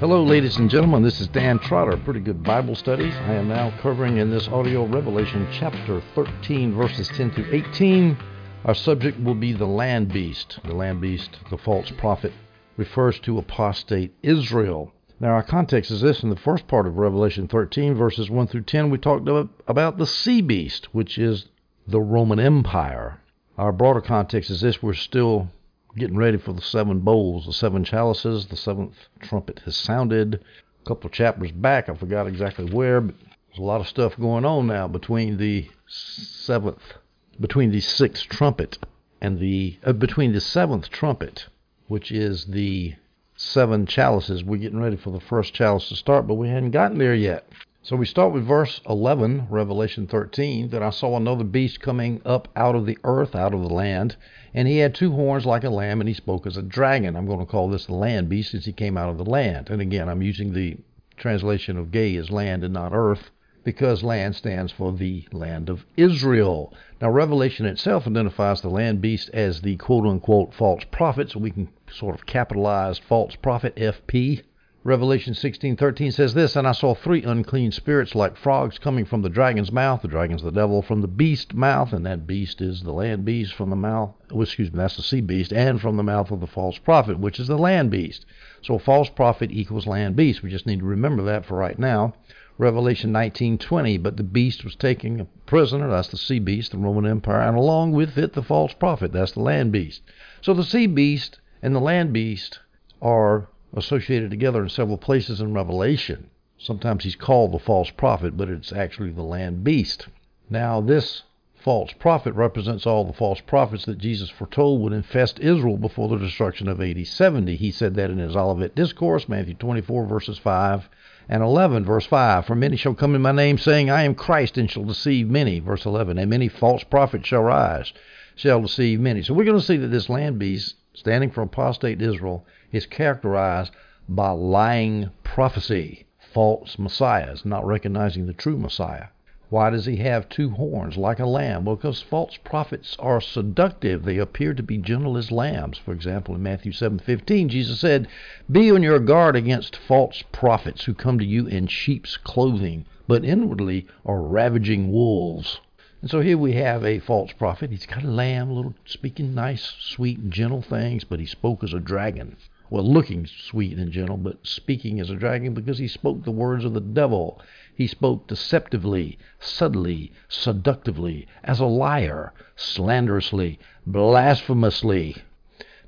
Hello, ladies and gentlemen. This is Dan Trotter, Pretty Good Bible Studies. I am now covering in this audio Revelation chapter 13, verses 10 through 18. Our subject will be the land beast. The land beast, the false prophet, refers to apostate Israel. Now, our context is this in the first part of Revelation 13, verses 1 through 10, we talked about the sea beast, which is the Roman Empire. Our broader context is this we're still getting ready for the seven bowls, the seven chalices. The seventh trumpet has sounded. A couple of chapters back, I forgot exactly where, but there's a lot of stuff going on now between the seventh, between the sixth trumpet and the uh, between the seventh trumpet, which is the seven chalices. We're getting ready for the first chalice to start, but we hadn't gotten there yet. So we start with verse 11, Revelation 13. Then I saw another beast coming up out of the earth, out of the land, and he had two horns like a lamb, and he spoke as a dragon. I'm going to call this the land beast since he came out of the land. And again, I'm using the translation of gay as land and not earth because land stands for the land of Israel. Now, Revelation itself identifies the land beast as the quote unquote false prophet, so we can sort of capitalize false prophet FP Revelation 16:13 says this, and I saw three unclean spirits like frogs coming from the dragon's mouth. The dragon's the devil from the beast mouth, and that beast is the land beast from the mouth. Oh, excuse me, that's the sea beast, and from the mouth of the false prophet, which is the land beast. So false prophet equals land beast. We just need to remember that for right now. Revelation 19:20, but the beast was taken a prisoner. That's the sea beast, the Roman Empire, and along with it the false prophet. That's the land beast. So the sea beast and the land beast are associated together in several places in Revelation. Sometimes he's called the false prophet, but it's actually the land beast. Now, this false prophet represents all the false prophets that Jesus foretold would infest Israel before the destruction of AD 70. He said that in his Olivet Discourse, Matthew 24, verses 5 and 11, verse 5. For many shall come in my name, saying, I am Christ, and shall deceive many. Verse 11. And many false prophets shall rise, shall deceive many. So we're going to see that this land beast, standing for apostate Israel, is characterized by lying prophecy, false messiahs, not recognizing the true Messiah. Why does he have two horns like a lamb? Well, because false prophets are seductive. They appear to be gentle as lambs. For example, in Matthew 7:15, Jesus said, "Be on your guard against false prophets who come to you in sheep's clothing, but inwardly are ravaging wolves." And so here we have a false prophet. He's got a lamb, little speaking nice, sweet, gentle things, but he spoke as a dragon well, looking sweet and gentle, but speaking as a dragon because he spoke the words of the devil. He spoke deceptively, subtly, seductively, as a liar, slanderously, blasphemously.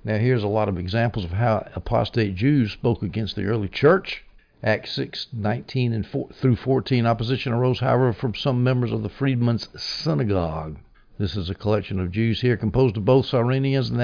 Now, here's a lot of examples of how apostate Jews spoke against the early church. Acts 6, 19 and 4, through 14. Opposition arose, however, from some members of the freedmen's synagogue this is a collection of Jews here composed of both Cyrenians and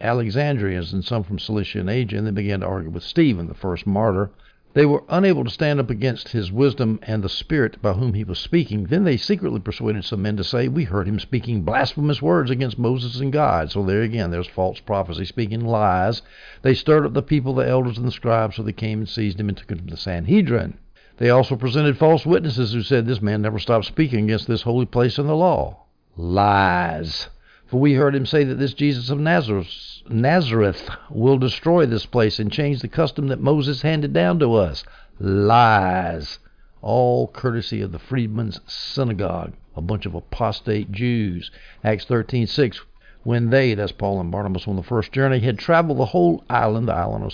Alexandrians and some from Cilicia and Asia, and they began to argue with Stephen, the first martyr. They were unable to stand up against his wisdom and the spirit by whom he was speaking. Then they secretly persuaded some men to say, We heard him speaking blasphemous words against Moses and God. So there again, there's false prophecy, speaking lies. They stirred up the people, the elders and the scribes, so they came and seized him and took him to the Sanhedrin. They also presented false witnesses who said, This man never stopped speaking against this holy place and the law. Lies. For we heard him say that this Jesus of Nazareth, Nazareth will destroy this place and change the custom that Moses handed down to us. Lies. All courtesy of the freedmen's synagogue, a bunch of apostate Jews. Acts 13:6. When they, that's Paul and Barnabas on the first journey, had traveled the whole island, the island of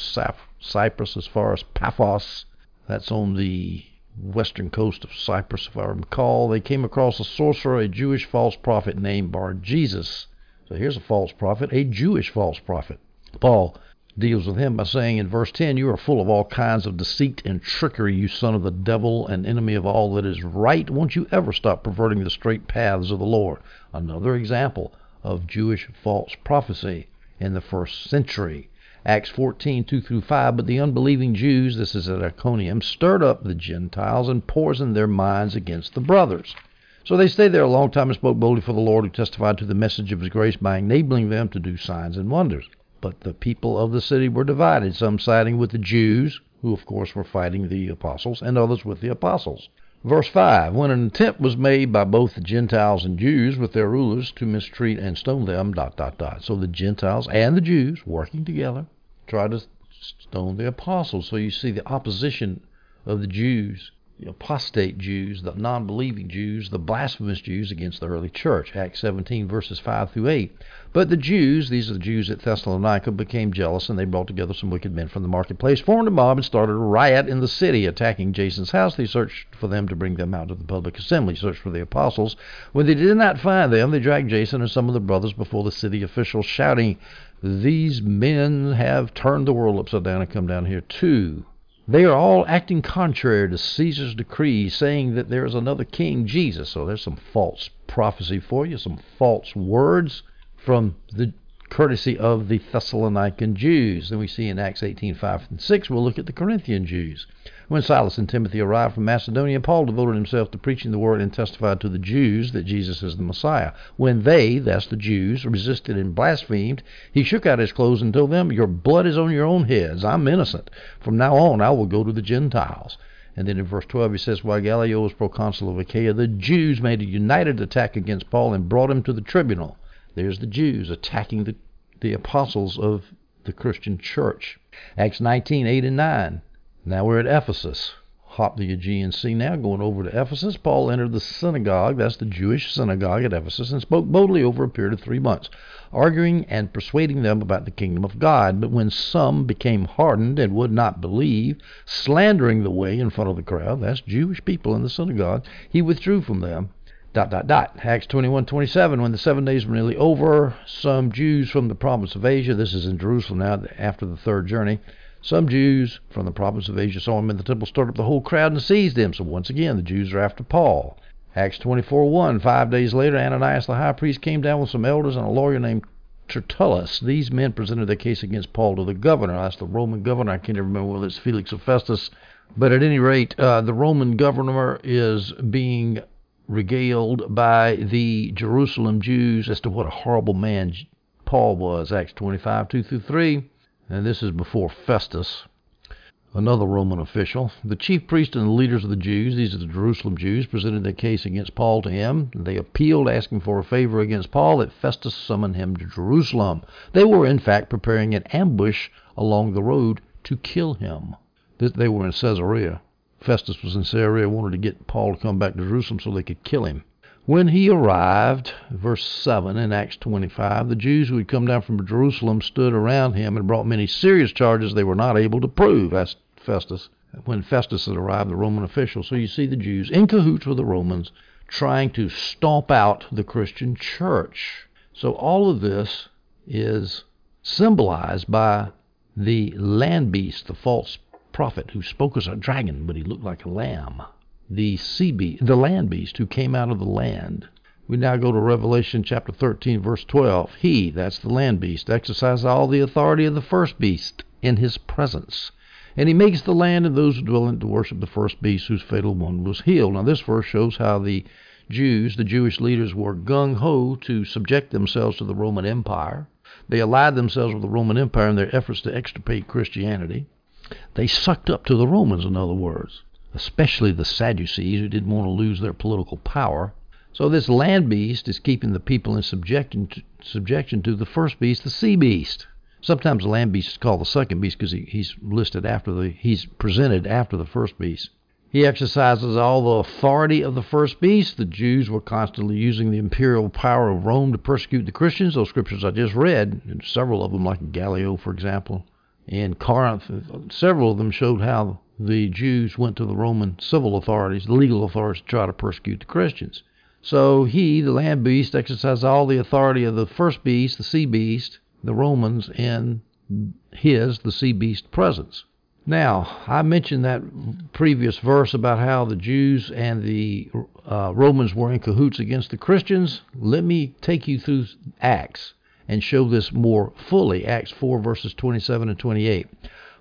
Cyprus, as far as Paphos, that's on the western coast of Cyprus, if I recall. They came across a sorcerer, a Jewish false prophet named Bar Jesus. So here's a false prophet, a Jewish false prophet. Paul deals with him by saying in verse 10, You are full of all kinds of deceit and trickery, you son of the devil, and enemy of all that is right. Won't you ever stop perverting the straight paths of the Lord? Another example of Jewish false prophecy in the first century. Acts 14, 2 through 5. But the unbelieving Jews, this is at Iconium, stirred up the Gentiles and poisoned their minds against the brothers. So they stayed there a long time and spoke boldly for the Lord, who testified to the message of his grace by enabling them to do signs and wonders. But the people of the city were divided, some siding with the Jews, who of course were fighting the apostles, and others with the apostles. Verse 5 When an attempt was made by both the Gentiles and Jews with their rulers to mistreat and stone them, dot, dot, dot. So the Gentiles and the Jews working together tried to stone the apostles. So you see the opposition of the Jews the apostate Jews, the non believing Jews, the blasphemous Jews against the early church. Acts 17, verses 5 through 8. But the Jews, these are the Jews at Thessalonica, became jealous and they brought together some wicked men from the marketplace, formed a mob, and started a riot in the city, attacking Jason's house. They searched for them to bring them out of the public assembly, searched for the apostles. When they did not find them, they dragged Jason and some of the brothers before the city officials, shouting, These men have turned the world upside down and come down here too. They are all acting contrary to Caesar's decree, saying that there is another king, Jesus. So there's some false prophecy for you, some false words from the courtesy of the Thessalonican Jews. Then we see in Acts 18 5 and 6, we'll look at the Corinthian Jews. When Silas and Timothy arrived from Macedonia, Paul devoted himself to preaching the word and testified to the Jews that Jesus is the Messiah. When they, that's the Jews, resisted and blasphemed, he shook out his clothes and told them, Your blood is on your own heads. I'm innocent. From now on, I will go to the Gentiles. And then in verse 12 he says, While Gallio was proconsul of Achaia, the Jews made a united attack against Paul and brought him to the tribunal. There's the Jews attacking the, the apostles of the Christian church. Acts 19, 8 and 9. Now we're at Ephesus. Hop the Aegean Sea now, going over to Ephesus. Paul entered the synagogue, that's the Jewish synagogue at Ephesus, and spoke boldly over a period of three months, arguing and persuading them about the kingdom of God. But when some became hardened and would not believe, slandering the way in front of the crowd, that's Jewish people in the synagogue, he withdrew from them dot dot dot. Acts 21:27. When the seven days were nearly over, some Jews from the province of Asia, this is in Jerusalem now, after the third journey, some Jews from the province of Asia saw him in the temple, stirred up the whole crowd, and seized him. So once again, the Jews are after Paul. Acts 24:1. Five days later, Ananias the high priest came down with some elders and a lawyer named Tertullus. These men presented their case against Paul to the governor. That's the Roman governor. I can't remember whether it's Felix or Festus. But at any rate, uh, the Roman governor is being regaled by the Jerusalem Jews as to what a horrible man Paul was. Acts 25, 2 through 3 and this is before Festus, another Roman official. The chief priest and the leaders of the Jews, these are the Jerusalem Jews, presented their case against Paul to him. They appealed, asking for a favor against Paul that Festus summoned him to Jerusalem. They were, in fact, preparing an ambush along the road to kill him. They were in Caesarea. Festus was in Caesarea, wanted to get Paul to come back to Jerusalem so they could kill him. When he arrived, verse 7 in Acts 25, the Jews who had come down from Jerusalem stood around him and brought many serious charges they were not able to prove. That's Festus. When Festus had arrived, the Roman official. So you see the Jews in cahoots with the Romans trying to stomp out the Christian church. So all of this is symbolized by the land beast, the false prophet who spoke as a dragon, but he looked like a lamb the sea beast, the land beast who came out of the land. We now go to Revelation chapter 13, verse 12. He, that's the land beast, exercises all the authority of the first beast in his presence. And he makes the land and those who dwell in it to worship the first beast whose fatal wound was healed. Now, this verse shows how the Jews, the Jewish leaders, were gung ho to subject themselves to the Roman Empire. They allied themselves with the Roman Empire in their efforts to extirpate Christianity. They sucked up to the Romans, in other words especially the Sadducees, who didn't want to lose their political power. So this land beast is keeping the people in subjection to, subjection to the first beast, the sea beast. Sometimes the land beast is called the second beast because he, he's listed after the he's presented after the first beast. He exercises all the authority of the first beast. The Jews were constantly using the imperial power of Rome to persecute the Christians. Those scriptures I just read, several of them, like Gallio, for example, and Corinth, several of them showed how the Jews went to the Roman civil authorities, the legal authorities, to try to persecute the Christians. So he, the land beast, exercised all the authority of the first beast, the sea beast, the Romans, in his, the sea beast, presence. Now, I mentioned that previous verse about how the Jews and the uh, Romans were in cahoots against the Christians. Let me take you through Acts and show this more fully. Acts 4, verses 27 and 28.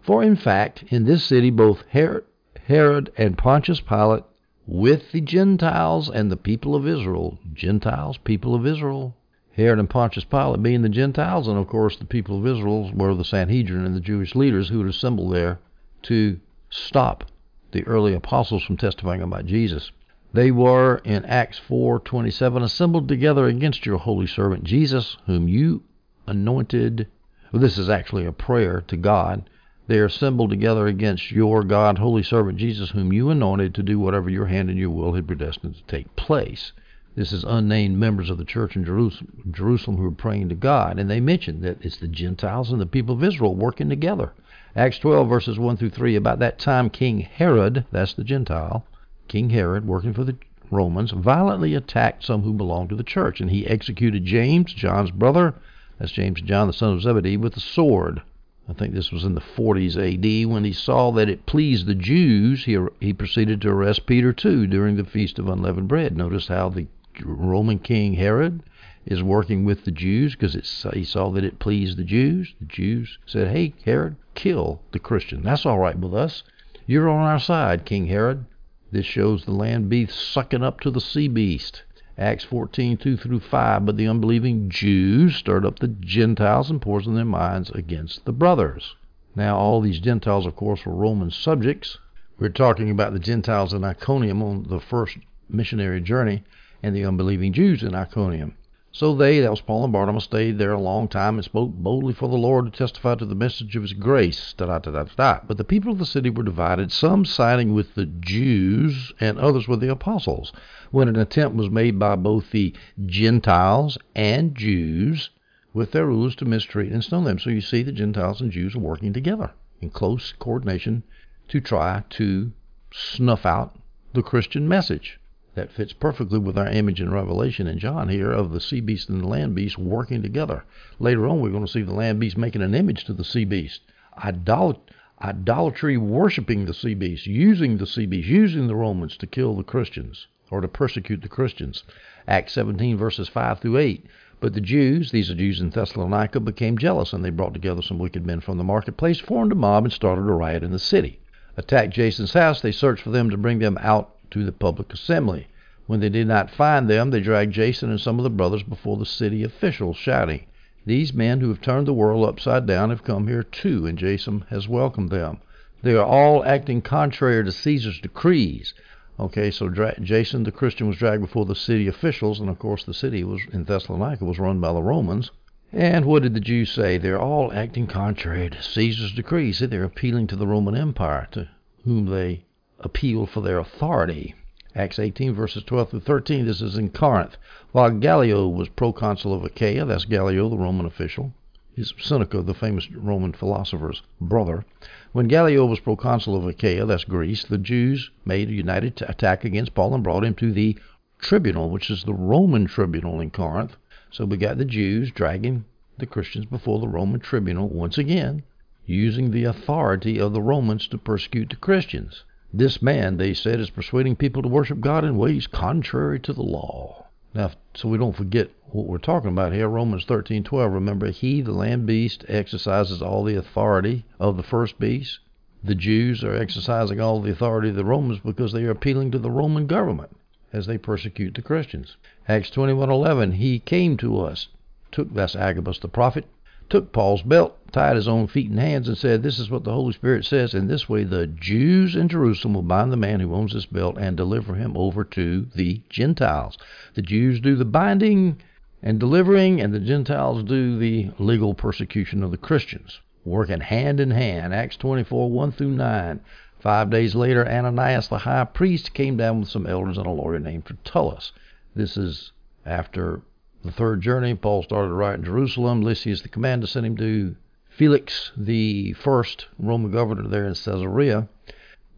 For in fact, in this city both Herod, and Pontius Pilate, with the Gentiles and the people of Israel, Gentiles, people of Israel, Herod and Pontius Pilate being the Gentiles, and of course the people of Israel were the Sanhedrin and the Jewish leaders who had assembled there to stop the early apostles from testifying about Jesus. They were in Acts 4:27 assembled together against your holy servant Jesus, whom you anointed. Well, this is actually a prayer to God They are assembled together against your God, holy servant Jesus, whom you anointed to do whatever your hand and your will had predestined to take place. This is unnamed members of the church in Jerusalem who are praying to God, and they mention that it's the Gentiles and the people of Israel working together. Acts 12, verses 1 through 3. About that time, King Herod, that's the Gentile, King Herod, working for the Romans, violently attacked some who belonged to the church, and he executed James, John's brother, that's James and John, the son of Zebedee, with a sword. I think this was in the 40s AD. When he saw that it pleased the Jews, he, he proceeded to arrest Peter too during the Feast of Unleavened Bread. Notice how the Roman King Herod is working with the Jews because he saw that it pleased the Jews. The Jews said, Hey, Herod, kill the Christian. That's all right with us. You're on our side, King Herod. This shows the land beast sucking up to the sea beast. Acts 14, 2 through 5. But the unbelieving Jews stirred up the Gentiles and poisoned their minds against the brothers. Now, all these Gentiles, of course, were Roman subjects. We're talking about the Gentiles in Iconium on the first missionary journey and the unbelieving Jews in Iconium. So they, that was Paul and Barnabas, stayed there a long time and spoke boldly for the Lord to testify to the message of his grace. Da, da, da, da, But the people of the city were divided, some siding with the Jews and others with the apostles. When an attempt was made by both the Gentiles and Jews with their rulers to mistreat and stone them. So you see the Gentiles and Jews are working together in close coordination to try to snuff out the Christian message that fits perfectly with our image in Revelation and John here of the sea beast and the land beast working together. Later on, we're going to see the land beast making an image to the sea beast. Idolat- idolatry worshiping the sea beast, using the sea beast, using the Romans to kill the Christians or to persecute the Christians. Acts 17, verses 5 through 8. But the Jews, these are Jews in Thessalonica, became jealous, and they brought together some wicked men from the marketplace, formed a mob, and started a riot in the city. Attacked Jason's house, they searched for them to bring them out to the public assembly. When they did not find them, they dragged Jason and some of the brothers before the city officials, shouting, These men who have turned the world upside down have come here too, and Jason has welcomed them. They are all acting contrary to Caesar's decrees. Okay, so dra- Jason the Christian was dragged before the city officials, and of course the city was in Thessalonica was run by the Romans. And what did the Jews say? They're all acting contrary to Caesar's decrees. See, they're appealing to the Roman Empire, to whom they appeal for their authority. Acts 18, verses 12 through 13. This is in Corinth. While Gallio was proconsul of Achaia, that's Gallio, the Roman official, is Seneca, the famous Roman philosopher's brother. When Gallio was proconsul of Achaia, that's Greece, the Jews made a united attack against Paul and brought him to the tribunal, which is the Roman tribunal in Corinth. So we got the Jews dragging the Christians before the Roman tribunal once again, using the authority of the Romans to persecute the Christians. This man, they said, is persuading people to worship God in ways contrary to the law. Now, so we don't forget what we're talking about here, Romans 13:12. Remember, he, the land beast, exercises all the authority of the first beast. The Jews are exercising all the authority of the Romans because they are appealing to the Roman government as they persecute the Christians. Acts 21:11. He came to us, took that's Agabus the prophet, took Paul's belt, tied his own feet and hands, and said, This is what the Holy Spirit says. In this way, the Jews in Jerusalem will bind the man who owns this belt and deliver him over to the Gentiles. The Jews do the binding and delivering, and the Gentiles do the legal persecution of the Christians, working hand in hand. Acts 24 1 through 9. Five days later, Ananias the high priest came down with some elders and a lawyer named Tertullus. This is after the third journey, Paul started write in Jerusalem. Lysias, the commander, sent him to Felix, the first Roman governor there in Caesarea.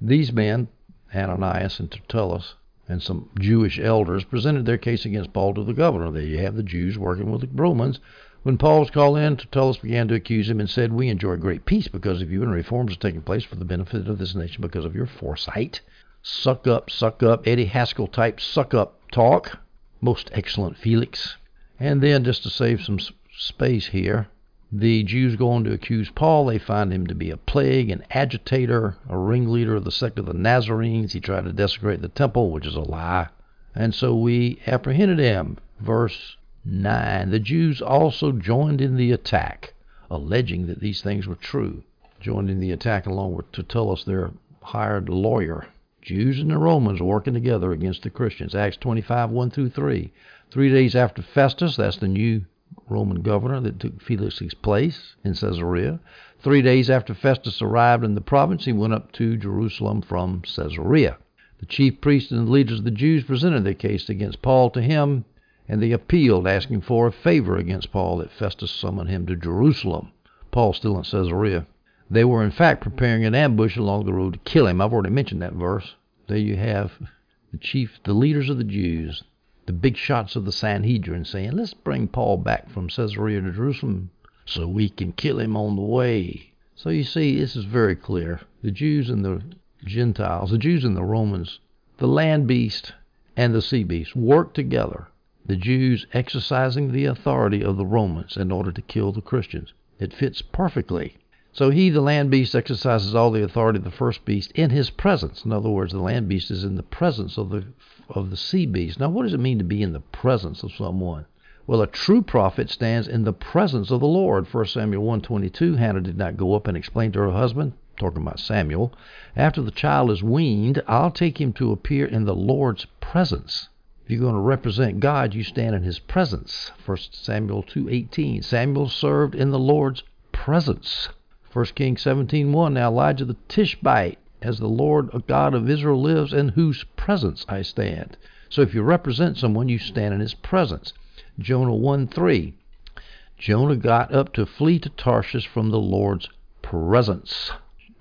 These men, Ananias and Tertullus, and some Jewish elders, presented their case against Paul to the governor. There you have the Jews working with the Romans. When Paul was called in, Tertullus began to accuse him and said, We enjoy great peace because of you, and reforms are taking place for the benefit of this nation because of your foresight. Suck up, suck up, Eddie Haskell type suck up talk. Most excellent Felix. And then, just to save some space here, the Jews go on to accuse Paul. They find him to be a plague, an agitator, a ringleader of the sect of the Nazarenes. He tried to desecrate the temple, which is a lie. And so we apprehended him. Verse 9. The Jews also joined in the attack, alleging that these things were true. Joined in the attack along with Tertullus, their hired lawyer. Jews and the Romans working together against the Christians. Acts 25, 1 through 3. Three days after Festus, that's the new Roman governor that took Felix's place in Caesarea. Three days after Festus arrived in the province, he went up to Jerusalem from Caesarea. The chief priests and the leaders of the Jews presented their case against Paul to him, and they appealed, asking for a favor against Paul that Festus summon him to Jerusalem. Paul still in Caesarea. They were in fact preparing an ambush along the road to kill him. I've already mentioned that verse. There you have the chief, the leaders of the Jews, the big shots of the Sanhedrin saying, let's bring Paul back from Caesarea to Jerusalem so we can kill him on the way. So you see, this is very clear. The Jews and the Gentiles, the Jews and the Romans, the land beast and the sea beast work together. The Jews exercising the authority of the Romans in order to kill the Christians. It fits perfectly. So he, the land beast, exercises all the authority of the first beast in his presence. In other words, the land beast is in the presence of the of the sea beast. Now, what does it mean to be in the presence of someone? Well, a true prophet stands in the presence of the Lord. 1 Samuel 1:22. Hannah did not go up and explain to her husband, talking about Samuel, after the child is weaned, I'll take him to appear in the Lord's presence. If you're going to represent God, you stand in his presence. 1 Samuel 2:18. Samuel served in the Lord's presence. 1 Kings 17:1. Now Elijah the Tishbite as the Lord God of Israel lives, in whose presence I stand. So if you represent someone, you stand in his presence. Jonah 1 3. Jonah got up to flee to Tarshish from the Lord's presence.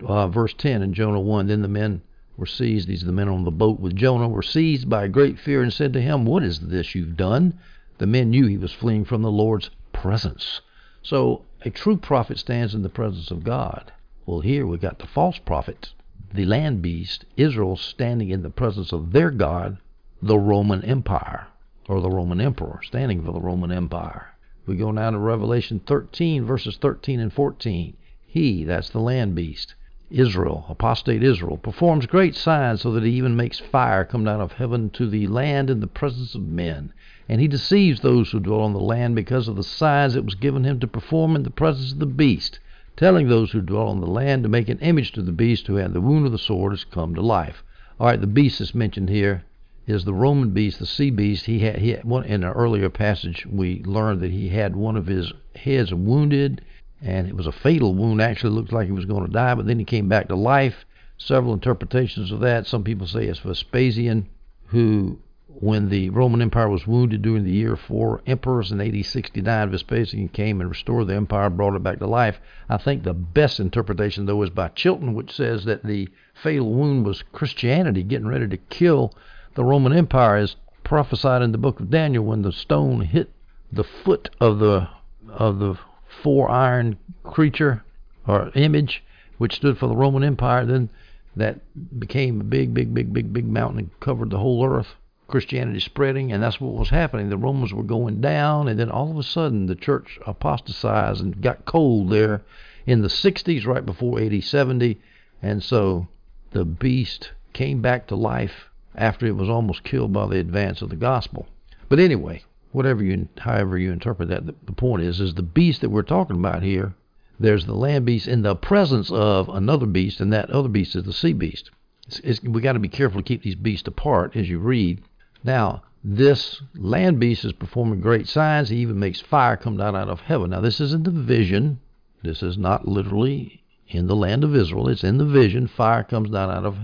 Uh, verse 10 in Jonah 1 Then the men were seized, these are the men on the boat with Jonah, were seized by a great fear and said to him, What is this you've done? The men knew he was fleeing from the Lord's presence. So a true prophet stands in the presence of God. Well, here we got the false prophet the land beast, Israel standing in the presence of their God, the Roman Empire, or the Roman Emperor, standing for the Roman Empire. We go now to Revelation 13, verses 13 and 14. He, that's the land beast, Israel, apostate Israel, performs great signs so that he even makes fire come down of heaven to the land in the presence of men. And he deceives those who dwell on the land because of the signs it was given him to perform in the presence of the beast telling those who dwell on the land to make an image to the beast who had the wound of the sword has come to life. All right, the beast that's mentioned here is the Roman beast, the sea beast. He had, he had one, in an earlier passage we learned that he had one of his heads wounded, and it was a fatal wound. Actually, looked like he was going to die, but then he came back to life. Several interpretations of that. Some people say it's Vespasian, who when the Roman Empire was wounded during the year four emperors in AD 69, Vespasian came and restored the empire, brought it back to life. I think the best interpretation, though, is by Chilton, which says that the fatal wound was Christianity getting ready to kill the Roman Empire, as prophesied in the book of Daniel, when the stone hit the foot of the of the four iron creature or image, which stood for the Roman Empire. Then that became a big, big, big, big, big mountain and covered the whole earth. Christianity spreading, and that's what was happening. The Romans were going down, and then all of a sudden the church apostatized and got cold there in the 60s, right before AD 70, and so the beast came back to life after it was almost killed by the advance of the gospel. But anyway, whatever you, however you interpret that, the, point is, is the beast that we're talking about here. There's the land beast in the presence of another beast, and that other beast is the sea beast. It's, it's, we got to be careful to keep these beasts apart as you read now, this land beast is performing great signs. He even makes fire come down out of heaven. Now, this is in the vision. This is not literally in the land of Israel. It's in the vision. Fire comes down out of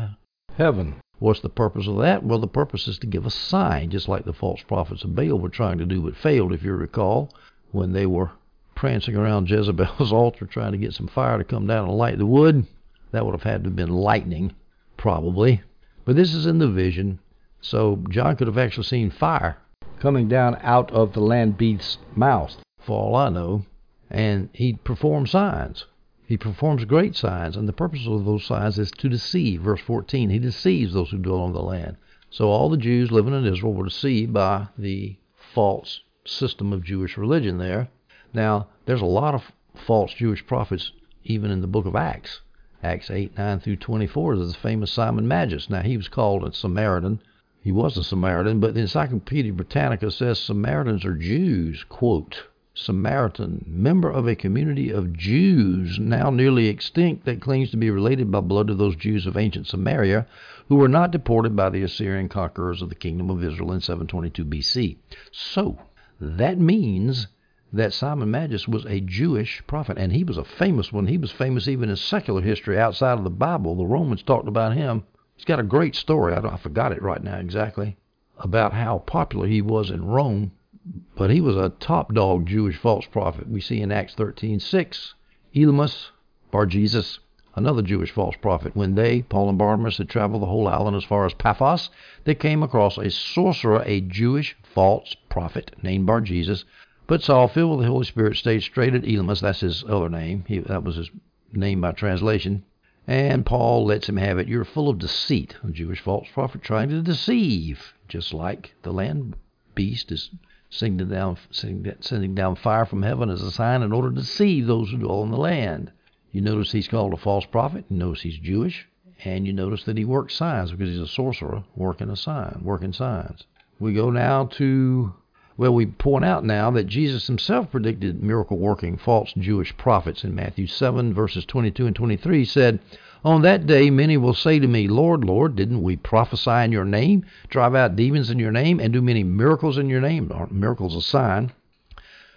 heaven. What's the purpose of that? Well, the purpose is to give a sign, just like the false prophets of Baal were trying to do, but failed, if you recall, when they were prancing around Jezebel's altar trying to get some fire to come down and light the wood. That would have had to have been lightning, probably. But this is in the vision. So John could have actually seen fire coming down out of the land beast's mouth, for all I know, and he performed signs. He performs great signs, and the purpose of those signs is to deceive. Verse 14, he deceives those who dwell on the land. So all the Jews living in Israel were deceived by the false system of Jewish religion there. Now, there's a lot of false Jewish prophets even in the book of Acts. Acts 8, 9 through 24 is the famous Simon Magus. Now, he was called a Samaritan he was a Samaritan, but the Encyclopedia Britannica says Samaritans are Jews, quote, Samaritan, member of a community of Jews now nearly extinct that claims to be related by blood to those Jews of ancient Samaria who were not deported by the Assyrian conquerors of the kingdom of Israel in 722 BC. So, that means that Simon Magus was a Jewish prophet, and he was a famous one. He was famous even in secular history outside of the Bible. The Romans talked about him. He's got a great story. I, I forgot it right now exactly about how popular he was in Rome, but he was a top dog Jewish false prophet. We see in Acts 13:6, Elymas, Bar Jesus, another Jewish false prophet. When they, Paul and Barnabas, had traveled the whole island as far as Paphos, they came across a sorcerer, a Jewish false prophet named Bar Jesus. But Saul, filled with the Holy Spirit, stayed straight at Elymas. That's his other name. He, that was his name by translation. And Paul lets him have it. You're full of deceit, a Jewish false prophet trying to deceive, just like the land beast is sending down, sending down fire from heaven as a sign in order to deceive those who dwell in the land. You notice he's called a false prophet. You notice he's Jewish. And you notice that he works signs because he's a sorcerer working a sign, working signs. We go now to well, we point out now that Jesus himself predicted miracle working false Jewish prophets in Matthew 7, verses 22 and 23. He said, On that day many will say to me, Lord, Lord, didn't we prophesy in your name, drive out demons in your name, and do many miracles in your name? Aren't miracles a sign?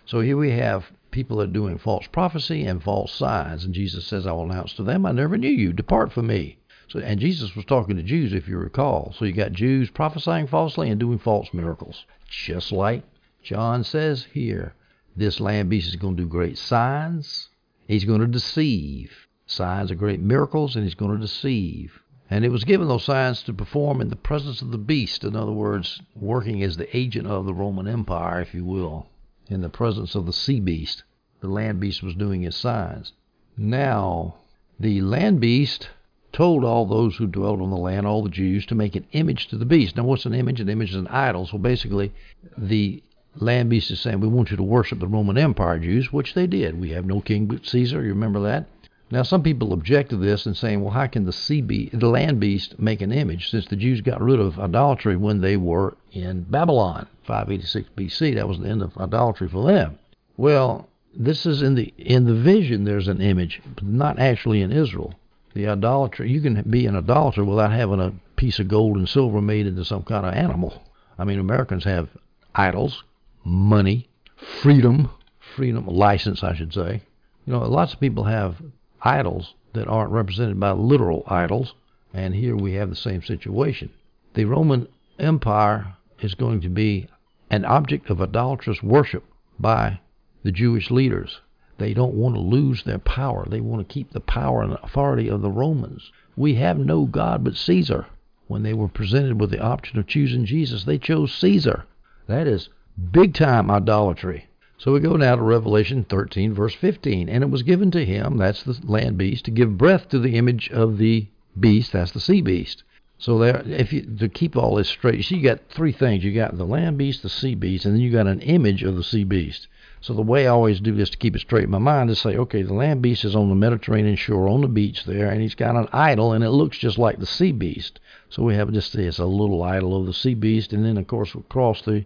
So here we have people that are doing false prophecy and false signs. And Jesus says, I will announce to them, I never knew you. Depart from me. So, and Jesus was talking to Jews, if you recall. So you got Jews prophesying falsely and doing false miracles. Just like John says here, this land beast is going to do great signs. He's going to deceive. Signs of great miracles, and he's going to deceive. And it was given those signs to perform in the presence of the beast. In other words, working as the agent of the Roman Empire, if you will, in the presence of the sea beast. The land beast was doing his signs. Now, the land beast told all those who dwelt on the land, all the Jews, to make an image to the beast. Now, what's an image? An image is an idol. So basically, the land beast is saying, We want you to worship the Roman Empire Jews, which they did. We have no king but Caesar. You remember that? Now, some people object to this and saying, well, how can the sea beast, the land beast make an image since the Jews got rid of idolatry when they were in Babylon, 586 BC? That was the end of idolatry for them. Well, this is in the in the vision. There's an image, but not actually in Israel. The idolatry. You can be an idolater without having a piece of gold and silver made into some kind of animal. I mean, Americans have idols, money, freedom, freedom license, I should say. You know, lots of people have idols that aren't represented by literal idols, and here we have the same situation. The Roman Empire is going to be an object of idolatrous worship by the Jewish leaders. They don't want to lose their power. They want to keep the power and authority of the Romans. We have no God but Caesar. When they were presented with the option of choosing Jesus, they chose Caesar. That is big time idolatry. So we go now to Revelation 13, verse 15. And it was given to him, that's the land beast, to give breath to the image of the beast, that's the sea beast. So there, if you to keep all this straight, you see, you got three things. You got the land beast, the sea beast, and then you got an image of the sea beast. So the way I always do this to keep it straight in my mind is say, okay, the land beast is on the Mediterranean shore on the beach there, and he's got an idol, and it looks just like the sea beast. So we have just this a little idol of the sea beast, and then of course across the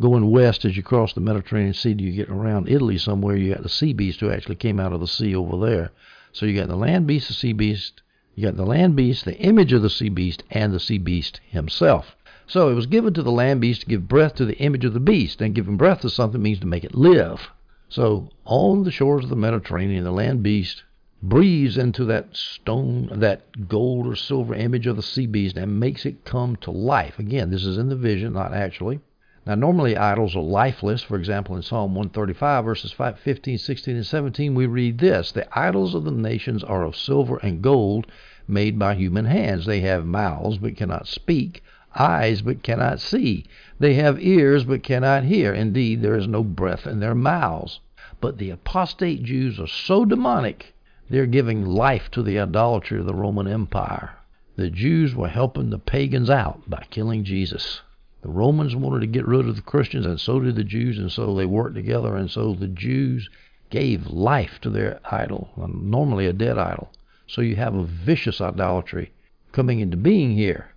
going west as you cross the Mediterranean Sea, you get around Italy somewhere. You got the sea beast who actually came out of the sea over there. So you got the land beast, the sea beast. You got the land beast, the image of the sea beast, and the sea beast himself. So it was given to the land beast to give breath to the image of the beast, and giving breath to something means to make it live. So on the shores of the Mediterranean, the land beast breathes into that stone, that gold or silver image of the sea beast and makes it come to life. Again, this is in the vision, not actually. Now, normally idols are lifeless. For example, in Psalm 135, verses 5, 15, 16, and 17, we read this The idols of the nations are of silver and gold, made by human hands. They have mouths, but cannot speak, eyes, but cannot see. They have ears, but cannot hear. Indeed, there is no breath in their mouths. But the apostate Jews are so demonic they're giving life to the idolatry of the Roman Empire. The Jews were helping the pagans out by killing Jesus. The Romans wanted to get rid of the Christians, and so did the Jews, and so they worked together, and so the Jews gave life to their idol, normally a dead idol. So you have a vicious idolatry coming into being here.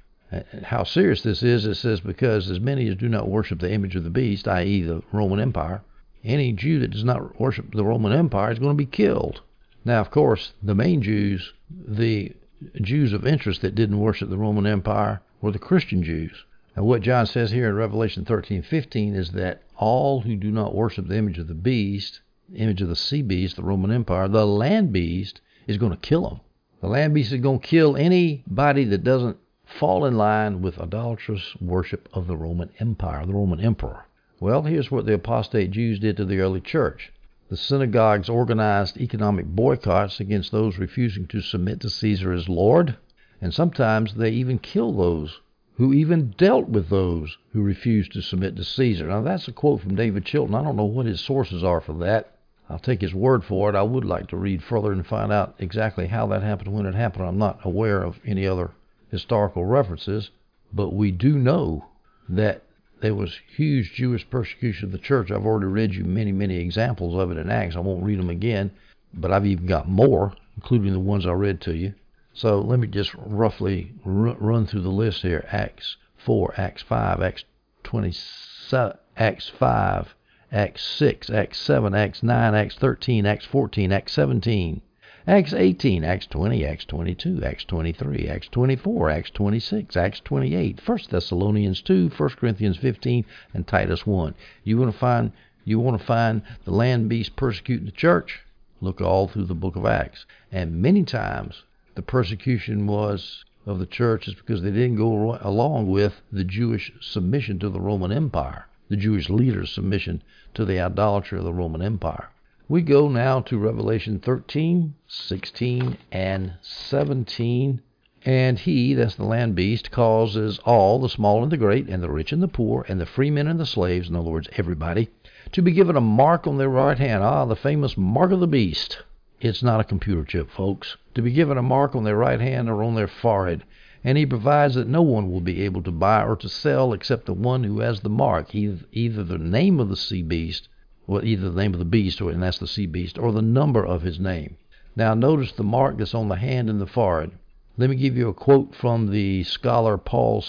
How serious this is, it says, because as many as do not worship the image of the beast, i.e., the Roman Empire, any Jew that does not worship the Roman Empire is going to be killed. Now, of course, the main Jews, the Jews of interest that didn't worship the Roman Empire, were the Christian Jews. And what John says here in Revelation 13:15 is that all who do not worship the image of the beast, the image of the sea beast, the Roman Empire, the land beast is going to kill them. The land beast is going to kill anybody that doesn't fall in line with idolatrous worship of the Roman Empire, the Roman emperor. Well, here's what the apostate Jews did to the early church. The synagogues organized economic boycotts against those refusing to submit to Caesar as Lord, and sometimes they even killed those who even dealt with those who refused to submit to Caesar. Now, that's a quote from David Chilton. I don't know what his sources are for that. I'll take his word for it. I would like to read further and find out exactly how that happened, when it happened. I'm not aware of any other historical references, but we do know that there was huge Jewish persecution of the church. I've already read you many, many examples of it in Acts. I won't read them again, but I've even got more, including the ones I read to you. So let me just roughly run through the list here. Acts 4, Acts 5, Acts 27, Acts 5, Acts 6, Acts 7, Acts 9, Acts 13, Acts 14, Acts 17, Acts 18, Acts 20, Acts 22, Acts 23, Acts 24, Acts 26, Acts 28, 1 Thessalonians 2, 1 Corinthians 15, and Titus 1. You want to find you want to find the land beast persecuting the church? Look all through the book of Acts. And many times the persecution was of the church is because they didn't go along with the Jewish submission to the Roman Empire, the Jewish leaders' submission to the idolatry of the Roman Empire. We go now to Revelation 13, 16, and 17. And he, that's the land beast, causes all, the small and the great, and the rich and the poor, and the free men and the slaves, in other words, everybody, to be given a mark on their right hand. Ah, the famous mark of the beast. It's not a computer chip, folks. To be given a mark on their right hand or on their forehead. And he provides that no one will be able to buy or to sell except the one who has the mark, either the name of the sea beast, or either the name of the beast, or, and that's the sea beast, or the number of his name. Now, notice the mark that's on the hand and the forehead. Let me give you a quote from the scholar Paul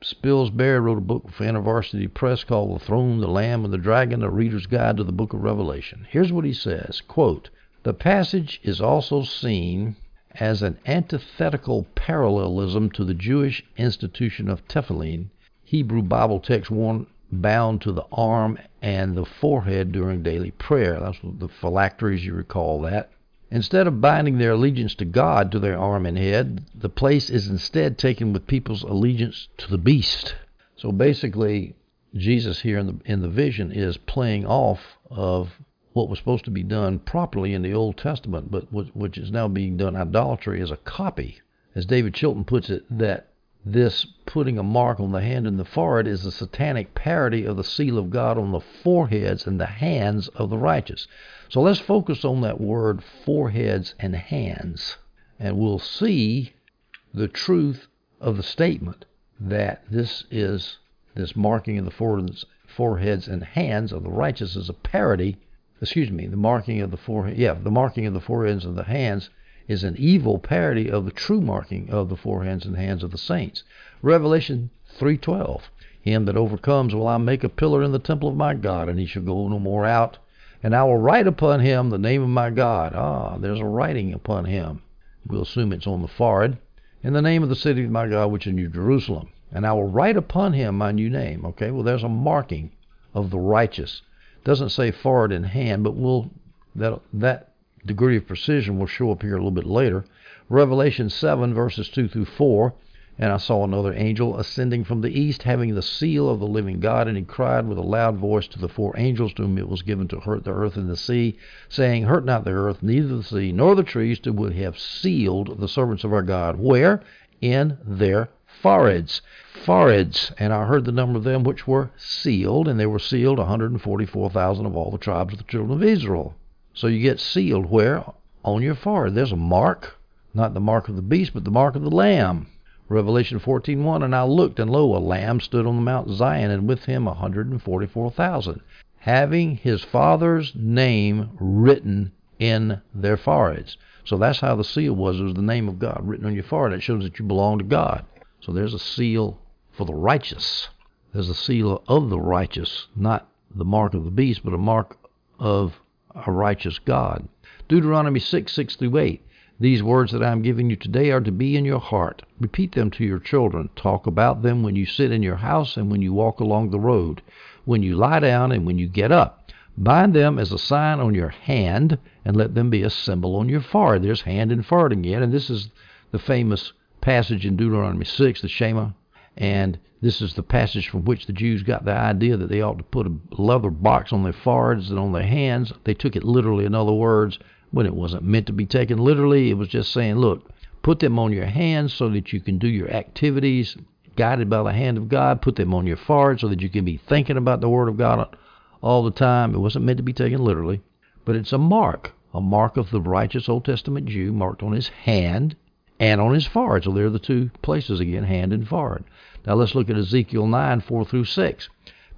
Spilsbury wrote a book for InterVarsity Press called The Throne, the Lamb, and the Dragon, a reader's guide to the book of Revelation. Here's what he says, quote, the passage is also seen as an antithetical parallelism to the Jewish institution of tefillin, Hebrew Bible text worn bound to the arm and the forehead during daily prayer. That's the phylacteries, you recall that. Instead of binding their allegiance to God to their arm and head, the place is instead taken with people's allegiance to the beast. So basically, Jesus here in the in the vision is playing off of what was supposed to be done properly in the Old Testament, but which is now being done idolatry as a copy. As David Chilton puts it, that this putting a mark on the hand and the forehead is a satanic parody of the seal of God on the foreheads and the hands of the righteous. So let's focus on that word foreheads and hands, and we'll see the truth of the statement that this is this marking of the foreheads and hands of the righteous is a parody excuse me, the marking of the forehead, yeah, the marking of the foreheads and the hands is an evil parody of the true marking of the foreheads and hands of the saints. Revelation 3:12. Him that overcomes will I make a pillar in the temple of my God, and he shall go no more out. And I will write upon him the name of my God. Ah, there's a writing upon him. We'll assume it's on the forehead. In the name of the city of my God, which is New Jerusalem. And I will write upon him my new name. Okay, well, there's a marking of the righteous doesn't say forehead and hand, but we'll that that degree of precision will show up here a little bit later. Revelation 7 verses 2 through 4. And I saw another angel ascending from the east, having the seal of the living God, and he cried with a loud voice to the four angels to whom it was given to hurt the earth and the sea, saying, Hurt not the earth, neither the sea, nor the trees, till we have sealed the servants of our God. Where? In their foreheads. Foreheads. And I heard the number of them which were sealed, and they were sealed 144,000 of all the tribes of the children of Israel. So you get sealed where? On your forehead. There's a mark, not the mark of the beast, but the mark of the Lamb. Revelation 14:1 And I looked, and lo, a lamb stood on the Mount Zion, and with him a 144,000, having his father's name written in their foreheads. So that's how the seal was. It was the name of God written on your forehead. It shows that you belong to God. So there's a seal for the righteous. There's a seal of the righteous, not the mark of the beast, but a mark of a righteous God. Deuteronomy 6, 6 through 8. These words that I am giving you today are to be in your heart. Repeat them to your children. Talk about them when you sit in your house and when you walk along the road, when you lie down and when you get up. Bind them as a sign on your hand and let them be a symbol on your forehead. There's hand and forehead again, and this is the famous passage in Deuteronomy 6, the Shema. And this is the passage from which the Jews got the idea that they ought to put a leather box on their foreheads and on their hands. They took it literally, in other words, when it wasn't meant to be taken literally. It was just saying, look, put them on your hands so that you can do your activities guided by the hand of God. Put them on your forehead so that you can be thinking about the Word of God all the time. It wasn't meant to be taken literally, but it's a mark, a mark of the righteous Old Testament Jew marked on his hand and on his forehead. So there are the two places again, hand and forehead. Now let's look at Ezekiel 9, 4 through 6.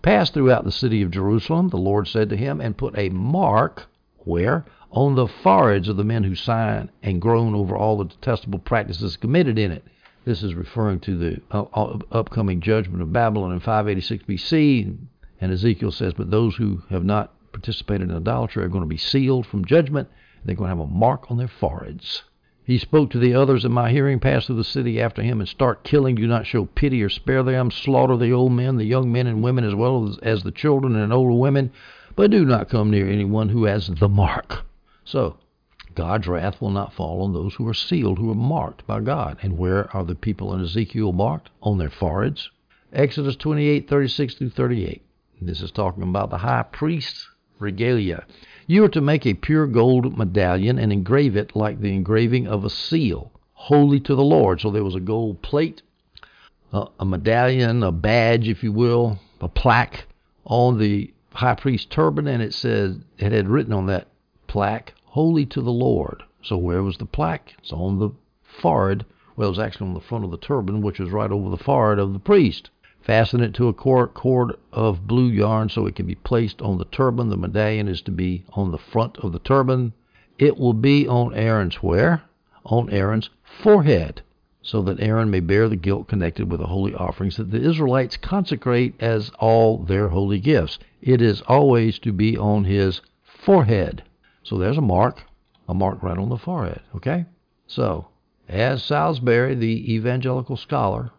Pass throughout the city of Jerusalem, the Lord said to him, and put a mark, where? On the foreheads of the men who sign and groan over all the detestable practices committed in it. This is referring to the uh, uh, upcoming judgment of Babylon in 586 BC. And Ezekiel says, But those who have not participated in idolatry are going to be sealed from judgment. They're going to have a mark on their foreheads. He spoke to the others in my hearing, pass through the city after him, and start killing. Do not show pity or spare them. Slaughter the old men, the young men and women, as well as, as the children and older women. But do not come near anyone who has the mark. So, God's wrath will not fall on those who are sealed, who are marked by God. And where are the people in Ezekiel marked? On their foreheads. Exodus 28, 36 through 38. This is talking about the high priest's regalia. You are to make a pure gold medallion and engrave it like the engraving of a seal, holy to the Lord. So there was a gold plate, a, medallion, a badge, if you will, a plaque on the high priest's turban, and it said it had written on that plaque, "Holy to the Lord." So where was the plaque? It's on the forehead. Well, it was actually on the front of the turban, which was right over the forehead of the priest. Fasten it to a cord of blue yarn so it can be placed on the turban. The medallion is to be on the front of the turban. It will be on Aaron's where? On Aaron's forehead, so that Aaron may bear the guilt connected with the holy offerings that the Israelites consecrate as all their holy gifts. It is always to be on his forehead. So there's a mark, a mark right on the forehead, okay? So, as Salisbury, the evangelical scholar,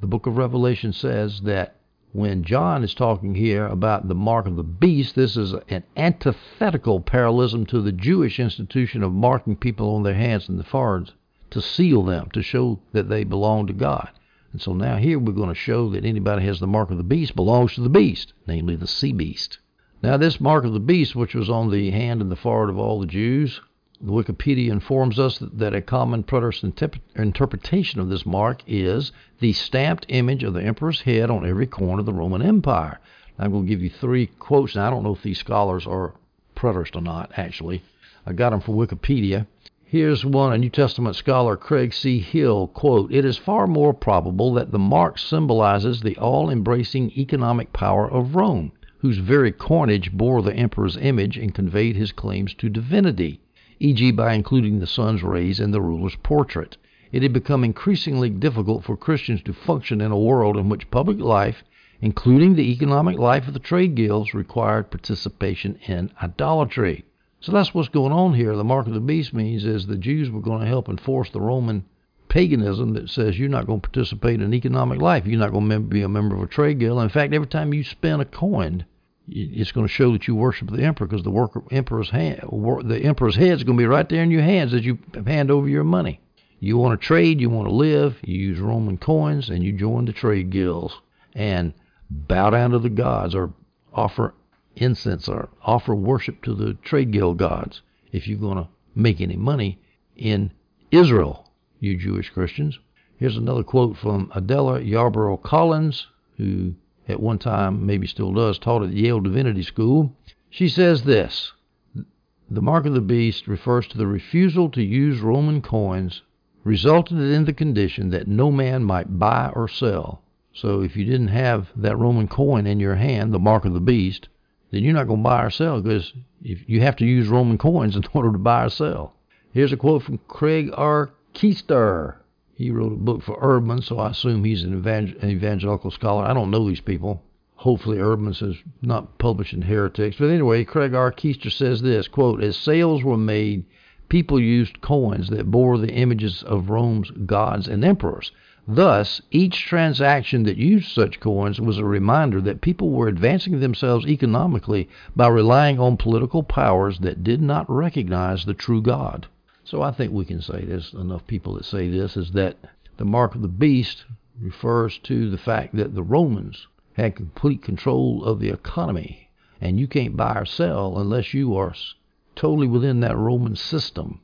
the book of Revelation says that when John is talking here about the mark of the beast, this is an antithetical parallelism to the Jewish institution of marking people on their hands and the foreheads to seal them, to show that they belong to God. And so now here we're going to show that anybody has the mark of the beast belongs to the beast, namely the sea beast. Now this mark of the beast, which was on the hand and the forehead of all the Jews, Wikipedia informs us that a common Protestant interpretation of this mark is the stamped image of the emperor's head on every corner of the Roman Empire. I'm going to give you three quotes. Now, I don't know if these scholars are Preterist or not, actually. I got them from Wikipedia. Here's one, a New Testament scholar, Craig C. Hill, quote, It is far more probable that the mark symbolizes the all-embracing economic power of Rome, whose very coinage bore the emperor's image and conveyed his claims to divinity e.g., by including the sun's rays in the ruler's portrait. It had become increasingly difficult for Christians to function in a world in which public life, including the economic life of the trade guilds, required participation in idolatry. So that's what's going on here. The mark of the beast means is the Jews were going to help enforce the Roman paganism that says you're not going to participate in economic life. You're not going to be a member of a trade guild. In fact, every time you spend a coin, it's going to show that you worship the emperor because the emperor's hand, the emperor's head is going to be right there in your hands as you hand over your money. You want to trade, you want to live, you use Roman coins, and you join the trade guilds and bow down to the gods or offer incense or offer worship to the trade guild gods if you're going to make any money in Israel, you Jewish Christians. Here's another quote from Adela Yarbro Collins, who at one time, maybe still does, taught at Yale Divinity School. She says this The mark of the beast refers to the refusal to use Roman coins, resulted in the condition that no man might buy or sell. So if you didn't have that Roman coin in your hand, the mark of the beast, then you're not going to buy or sell because if you have to use Roman coins in order to buy or sell. Here's a quote from Craig R. Koester. He wrote a book for Eerdmans, so I assume he's an, evangelical scholar. I don't know these people. Hopefully, Eerdmans is not publishing heretics. But anyway, Craig R. Koester says this quote, As sales were made, people used coins that bore the images of Rome's gods and emperors. Thus, each transaction that used such coins was a reminder that people were advancing themselves economically by relying on political powers that did not recognize the true God. So I think we can say there's enough people that say this is that the mark of the beast refers to the fact that the Romans had complete control of the economy, and you can't buy or sell unless you are totally within that Roman system.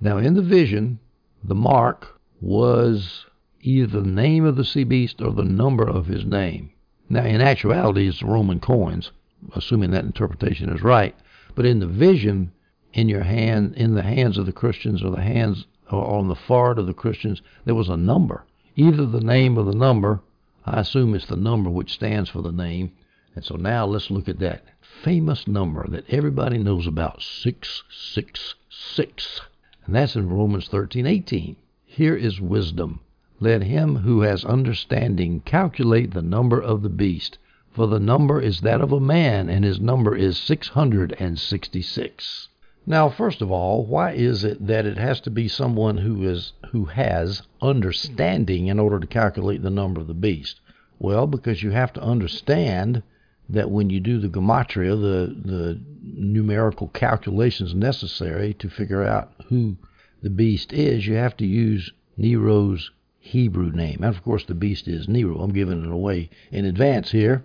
Now, in the vision, the mark was either the name of the sea beast or the number of his name. Now, in actuality, it's Roman coins, assuming that interpretation is right. But in the vision, in your hand, in the hands of the Christians or the hands or on the forehead of the Christians, there was a number. Either the name or the number. I assume it's the number which stands for the name. And so now let's look at that famous number that everybody knows about 666. And that's in Romans 13:18. Here is wisdom. Let him who has understanding calculate the number of the beast, for the number is that of a man, and his number is 666. Now, first of all, why is it that it has to be someone who is who has understanding in order to calculate the number of the beast? Well, because you have to understand that when you do the gematria, the the numerical calculations necessary to figure out who the beast is, you have to use Nero's Hebrew name. And of course, the beast is Nero. I'm giving it away in advance here.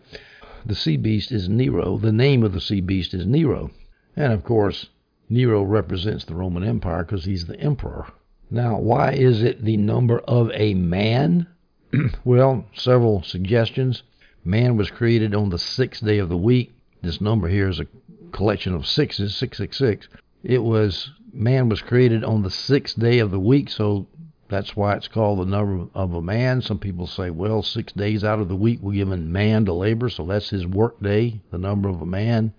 The sea beast is Nero. The name of the sea beast is Nero. And of course, Nero represents the Roman Empire because he's the emperor. Now, why is it the number of a man? well, several suggestions. Man was created on the sixth day of the week. This number here is a collection of sixes, 666. It was man was created on the sixth day of the week, so that's why it's called the number of a man. Some people say, well, six days out of the week we're man to labor, so that's his work day, the number of a man.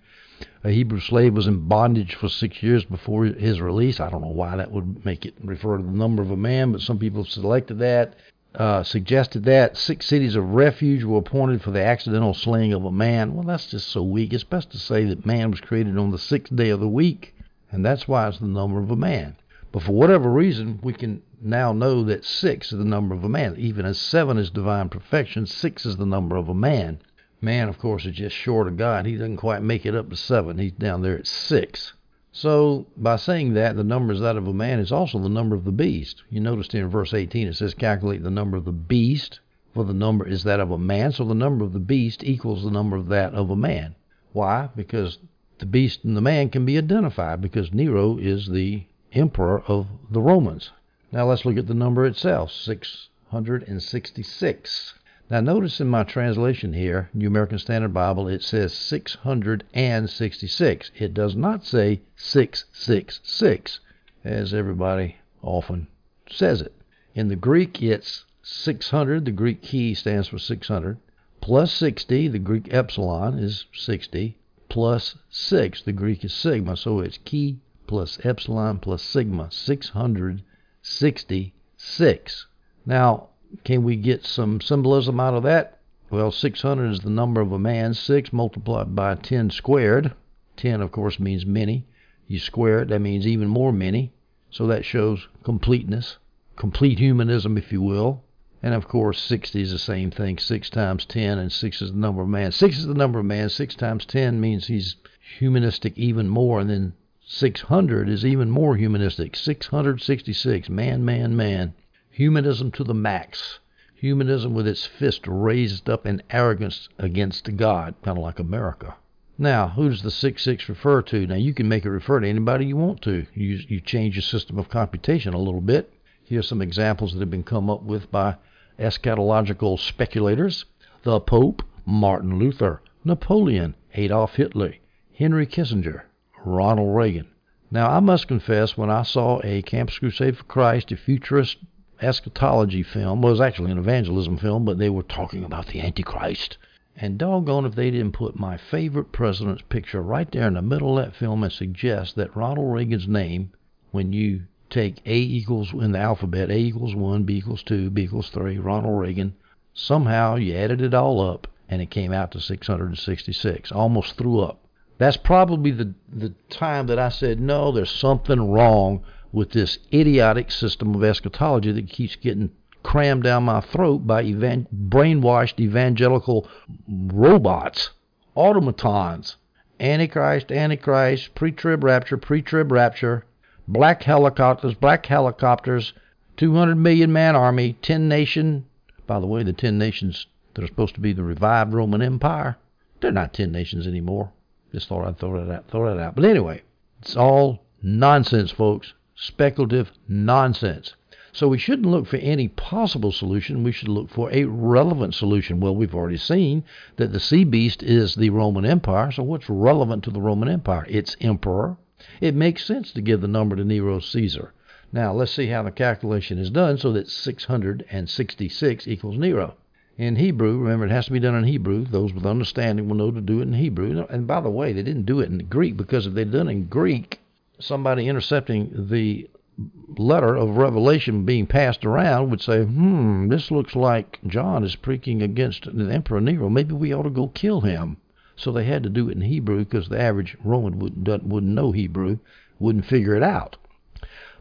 A Hebrew slave was in bondage for six years before his release. I don't know why that would make it refer to the number of a man, but some people have selected that, uh, suggested that. Six cities of refuge were appointed for the accidental slaying of a man. Well, that's just so weak. It's best to say that man was created on the sixth day of the week, and that's why it's the number of a man. But for whatever reason, we can now know that six is the number of a man. Even as seven is divine perfection, six is the number of a man. Man, of course, is just short of God. He doesn't quite make it up to seven. He's down there at six. So, by saying that, the number is that of a man is also the number of the beast. You noticed in verse 18 it says, calculate the number of the beast, for the number is that of a man. So, the number of the beast equals the number of that of a man. Why? Because the beast and the man can be identified, because Nero is the emperor of the Romans. Now let's look at the number itself 666. Now notice in my translation here, New American Standard Bible, it says 666. It does not say 666, as everybody often says it. In the Greek, it's 600. The Greek chi stands for 600. Plus 60, the Greek epsilon is 60. Plus 6, the Greek is sigma. So it's chi plus epsilon plus sigma, 666. Now, can we get some symbolism out of that? Well, 600 is the number of a man. 6 multiplied by 10 squared. 10, of course, means many. You square it, that means even more many. So that shows completeness, complete humanism, if you will. And of course, 60 is the same thing. 6 times 10, and 6 is the number of man. 6 is the number of man. 6 times 10 means he's humanistic even more. And then 600 is even more humanistic. 666, man, man, man. Humanism to the max. Humanism with its fist raised up in arrogance against God, kind of like America. Now, who does the 6 6 refer to? Now, you can make it refer to anybody you want to. You, you change your system of computation a little bit. Here's some examples that have been come up with by eschatological speculators. The Pope, Martin Luther, Napoleon, Adolf Hitler, Henry Kissinger, Ronald Reagan. Now, I must confess, when I saw a Campus Crusade for Christ, a futurist eschatology film, well, it was actually an evangelism film, but they were talking about the Antichrist. And doggone if they didn't put my favorite president's picture right there in the middle of that film and suggest that Ronald Reagan's name, when you take A equals in the alphabet, A equals 1, B equals 2, B equals 3, Ronald Reagan, somehow you added it all up and it came out to 666. Almost threw up That's probably the, the time that I said, no, there's something wrong with this idiotic system of eschatology that keeps getting crammed down my throat by evan- brainwashed evangelical robots, automatons, Antichrist, Antichrist, pre trib rapture, pre trib rapture, black helicopters, black helicopters, 200 million man army, 10 nation. By the way, the 10 nations that are supposed to be the revived Roman Empire, they're not 10 nations anymore. Just thought I'd throw that out. Throw that out. But anyway, it's all nonsense, folks. Speculative nonsense. So we shouldn't look for any possible solution. We should look for a relevant solution. Well, we've already seen that the sea beast is the Roman Empire. So what's relevant to the Roman Empire? Its emperor. It makes sense to give the number to Nero Caesar. Now let's see how the calculation is done so that 666 equals Nero in Hebrew. Remember, it has to be done in Hebrew. Those with understanding will know to do it in Hebrew. And by the way, they didn't do it in Greek because if they'd done it in Greek, somebody intercepting the letter of Revelation being passed around would say, hmm, this looks like John is preaching against the Emperor Nero. Maybe we ought to go kill him. So they had to do it in Hebrew because the average Roman wouldn't, wouldn't know Hebrew, wouldn't figure it out.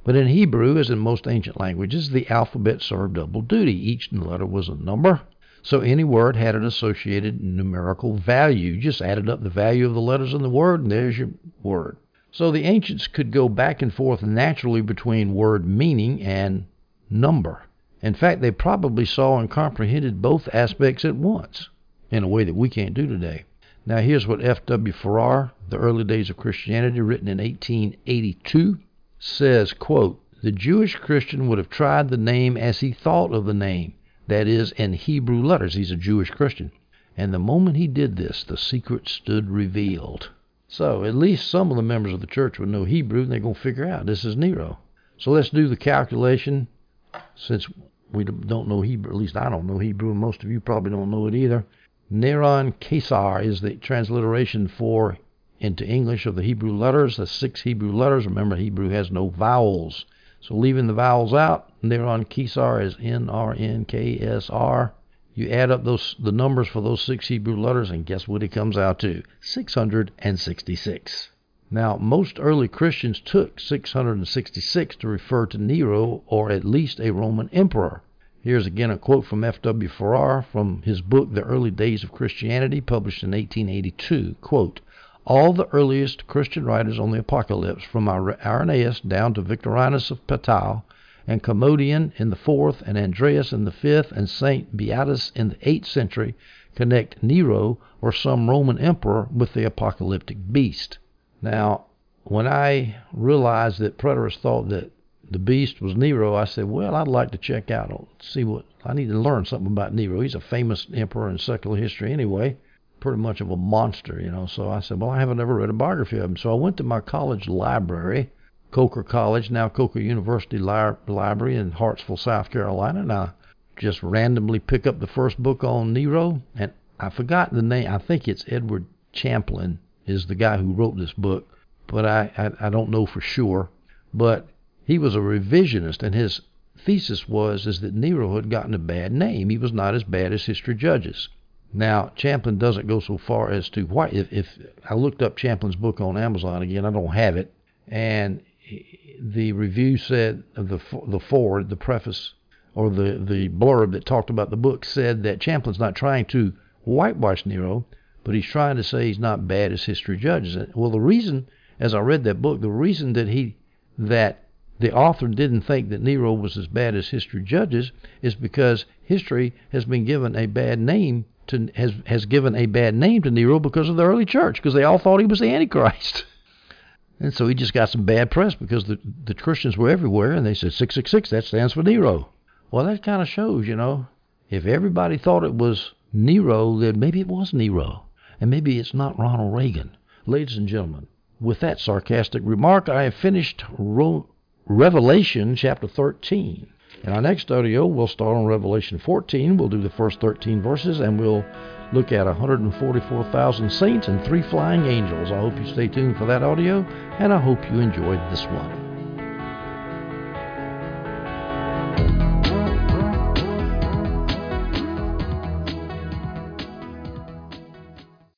But in Hebrew, as in most ancient languages, the alphabet served double duty. Each letter was a number, so any word had an associated numerical value. You just added up the value of the letters in the word, and there's your word. So the ancients could go back and forth naturally between word meaning and number. In fact, they probably saw and comprehended both aspects at once in a way that we can't do today. Now, here's what F.W. Farrar, The Early Days of Christianity, written in 1882, says, quote, The Jewish Christian would have tried the name as he thought of the name that is, in Hebrew letters. He's a Jewish Christian. And the moment he did this, the secret stood revealed. So at least some of the members of the church would know Hebrew, and they're going to figure out this is Nero. So let's do the calculation. Since we don't know Hebrew, at least I don't know Hebrew, and most of you probably don't know it either. Neron Caesar is the transliteration for into English of the Hebrew letters, the six Hebrew letters. Remember, Hebrew has no vowels. So leaving the vowels out, Neron Kesar is N R N K S R. You add up those the numbers for those six Hebrew letters, and guess what it comes out to? 666. Now, most early Christians took 666 to refer to Nero, or at least a Roman emperor. Here's again a quote from F.W. Farrar from his book, The Early Days of Christianity, published in 1882. Quote, all the earliest Christian writers on the Apocalypse, from Irenaeus down to Victorinus of Pettau, and Commodian in the fourth, and Andreas in the fifth, and Saint Beatus in the eighth century, connect Nero or some Roman emperor with the apocalyptic beast. Now, when I realized that preterists thought that the beast was Nero, I said, well, I'd like to check out, see what, I need to learn something about Nero. He's a famous emperor in secular history anyway pretty much of a monster, you know. So I said, well, I haven't ever read a biography of him. So I went to my college library, Coker College, now Coker University Li- Library in Hartsville, South Carolina, and I just randomly pick up the first book on Nero, and I forgot the name. I think it's Edward Champlin is the guy who wrote this book, but I, I, I don't know for sure. But he was a revisionist, and his thesis was is that Nero had gotten a bad name. He was not as bad as history judges. Now, Champlin doesn't go so far as to why. If, if I looked up Champlin's book on Amazon again, I don't have it, and the review said uh, the the forward, the preface, or the the blurb that talked about the book said that Champlin's not trying to whitewash Nero, but he's trying to say he's not bad as history judges. Well, the reason, as I read that book, the reason that he that the author didn't think that Nero was as bad as history judges is because history has been given a bad name to, has has given a bad name to Nero because of the early church, because they all thought he was the Antichrist. And so he just got some bad press because the the Christians were everywhere, and they said six six six. That stands for Nero. Well, that kind of shows, you know, if everybody thought it was Nero, then maybe it was Nero, and maybe it's not Ronald Reagan. Ladies and gentlemen, with that sarcastic remark, I have finished Ro- Revelation chapter 13. In our next audio, we'll start on Revelation 14. We'll do the first 13 verses and we'll look at 144,000 saints and three flying angels. I hope you stay tuned for that audio and I hope you enjoyed this one.